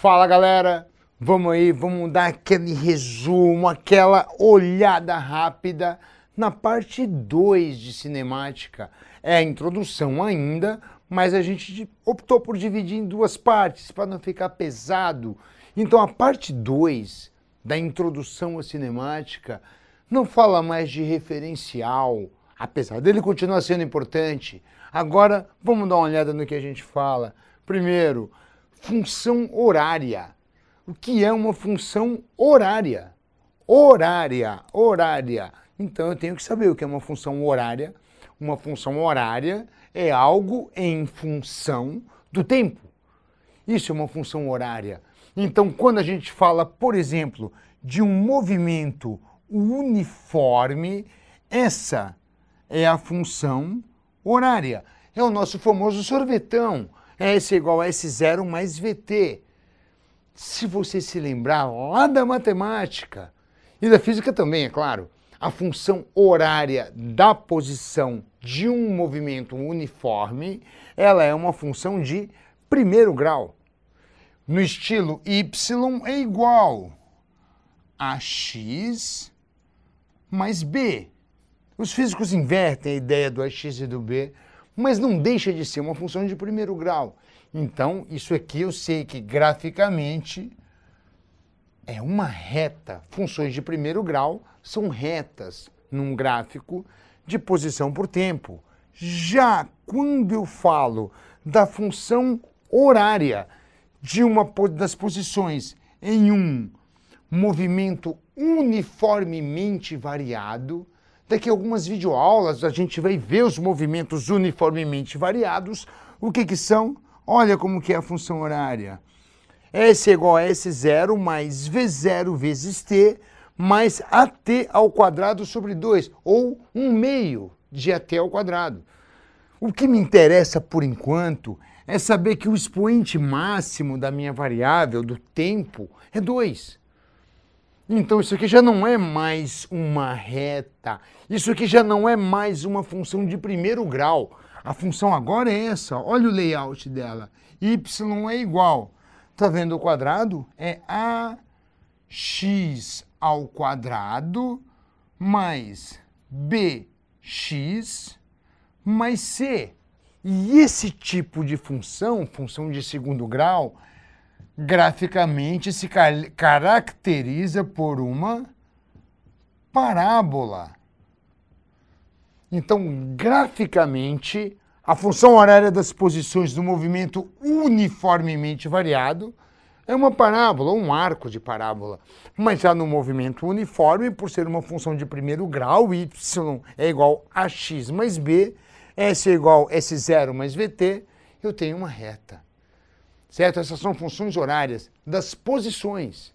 Fala galera, vamos aí, vamos dar aquele resumo, aquela olhada rápida na parte 2 de cinemática. É a introdução ainda, mas a gente optou por dividir em duas partes para não ficar pesado. Então a parte 2 da introdução à cinemática não fala mais de referencial, apesar dele continuar sendo importante. Agora vamos dar uma olhada no que a gente fala. Primeiro, função horária. O que é uma função horária? Horária, horária. Então eu tenho que saber o que é uma função horária. Uma função horária é algo em função do tempo. Isso é uma função horária. Então, quando a gente fala, por exemplo, de um movimento uniforme, essa é a função horária. É o nosso famoso sorvetão. É S igual a S0 mais VT. Se você se lembrar lá da matemática e da física também, é claro, a função horária da posição de um movimento uniforme, ela é uma função de primeiro grau. No estilo y é igual a x mais b. Os físicos invertem a ideia do AX e do B, mas não deixa de ser uma função de primeiro grau. Então, isso aqui eu sei que graficamente é uma reta. Funções de primeiro grau são retas num gráfico de posição por tempo. Já quando eu falo da função horária de uma das posições em um movimento uniformemente variado, daqui a algumas videoaulas a gente vai ver os movimentos uniformemente variados. O que que são? Olha como que é a função horária. S é igual a S0 mais V0 vezes T mais AT ao quadrado sobre 2, ou 1 meio de AT ao quadrado. O que me interessa por enquanto é saber que o expoente máximo da minha variável, do tempo, é 2. Então isso aqui já não é mais uma reta, isso aqui já não é mais uma função de primeiro grau. A função agora é essa, olha o layout dela. y é igual, tá vendo o quadrado? É ax ao quadrado mais bx mais c. E esse tipo de função, função de segundo grau, graficamente se caracteriza por uma parábola. Então, graficamente, a função horária das posições do movimento uniformemente variado é uma parábola, um arco de parábola. Mas já no movimento uniforme, por ser uma função de primeiro grau, y é igual a x mais b, s é igual a s0 mais vt, eu tenho uma reta certo? Essas são funções horárias das posições.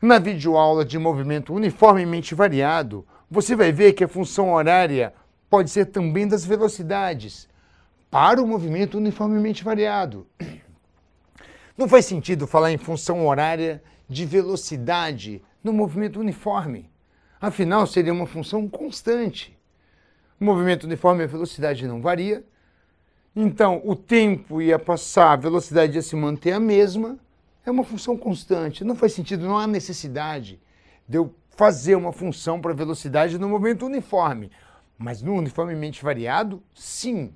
Na videoaula de movimento uniformemente variado, você vai ver que a função horária pode ser também das velocidades para o movimento uniformemente variado. Não faz sentido falar em função horária de velocidade no movimento uniforme. Afinal, seria uma função constante. O movimento uniforme, a velocidade não varia, então, o tempo ia passar, a velocidade ia se manter a mesma, é uma função constante. Não faz sentido, não há necessidade de eu fazer uma função para velocidade no momento uniforme. Mas no uniformemente variado, sim.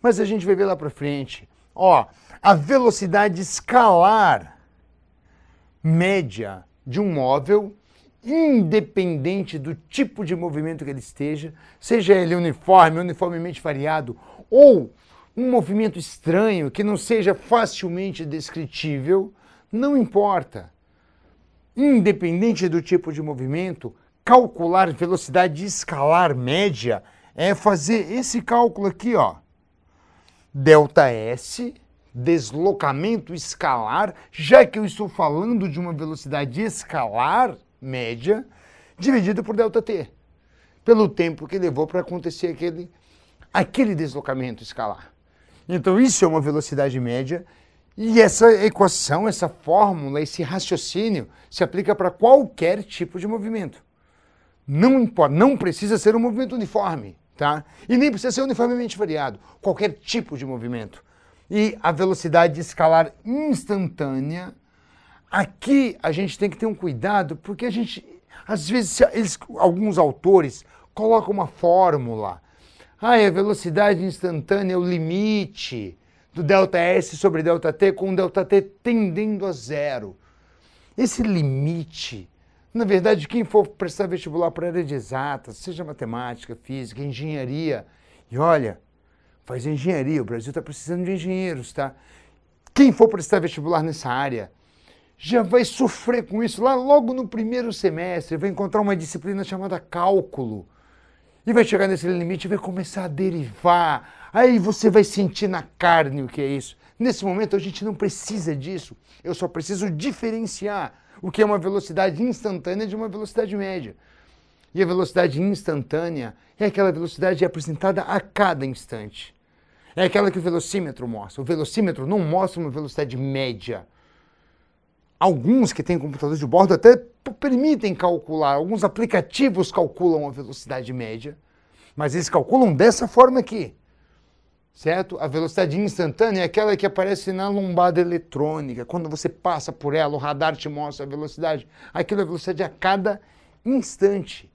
Mas a gente vai ver lá para frente. Ó, a velocidade escalar média de um móvel, independente do tipo de movimento que ele esteja, seja ele uniforme, uniformemente variado ou um movimento estranho que não seja facilmente descritível, não importa. Independente do tipo de movimento, calcular velocidade escalar média é fazer esse cálculo aqui, ó. Delta S, deslocamento escalar, já que eu estou falando de uma velocidade escalar média, dividido por delta T, pelo tempo que levou para acontecer aquele, aquele deslocamento escalar. Então isso é uma velocidade média e essa equação, essa fórmula, esse raciocínio se aplica para qualquer tipo de movimento. Não importa, não precisa ser um movimento uniforme, tá? E nem precisa ser uniformemente variado, qualquer tipo de movimento. e a velocidade escalar instantânea. Aqui a gente tem que ter um cuidado, porque a gente, às vezes, eles, alguns autores colocam uma fórmula. Ah, a velocidade instantânea é o limite do delta S sobre delta T com o delta T tendendo a zero. Esse limite, na verdade, quem for prestar vestibular para área de exatas, seja matemática, física, engenharia, e olha, faz engenharia, o Brasil está precisando de engenheiros, tá? Quem for prestar vestibular nessa área já vai sofrer com isso lá logo no primeiro semestre, vai encontrar uma disciplina chamada cálculo e vai chegar nesse limite e vai começar a derivar. Aí você vai sentir na carne o que é isso. Nesse momento a gente não precisa disso. Eu só preciso diferenciar o que é uma velocidade instantânea de uma velocidade média. E a velocidade instantânea é aquela velocidade apresentada a cada instante. É aquela que o velocímetro mostra. O velocímetro não mostra uma velocidade média. Alguns que têm computador de bordo até permitem calcular, alguns aplicativos calculam a velocidade média, mas eles calculam dessa forma aqui. Certo? A velocidade instantânea é aquela que aparece na lombada eletrônica. Quando você passa por ela, o radar te mostra a velocidade. Aquilo é velocidade a cada instante.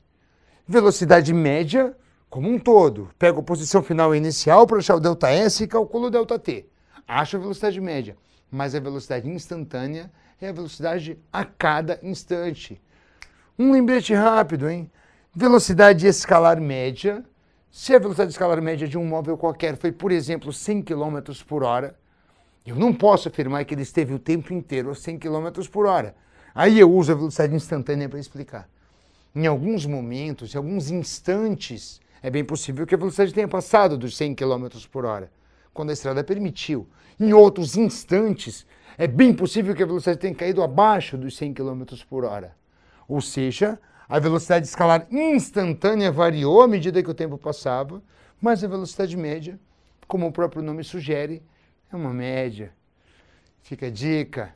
Velocidade média como um todo. Pego a posição final inicial para achar o ΔS e calculo o ΔT. Acho a velocidade média. Mas a velocidade instantânea é a velocidade a cada instante. Um lembrete rápido, hein? Velocidade escalar média. Se a velocidade escalar média de um móvel qualquer foi, por exemplo, 100 km por hora, eu não posso afirmar que ele esteve o tempo inteiro a 100 km por hora. Aí eu uso a velocidade instantânea para explicar. Em alguns momentos, em alguns instantes, é bem possível que a velocidade tenha passado dos 100 km por hora, quando a estrada permitiu. Em outros instantes, é bem possível que a velocidade tenha caído abaixo dos 100 km por hora. Ou seja, a velocidade escalar instantânea variou à medida que o tempo passava, mas a velocidade média, como o próprio nome sugere, é uma média. Fica a dica.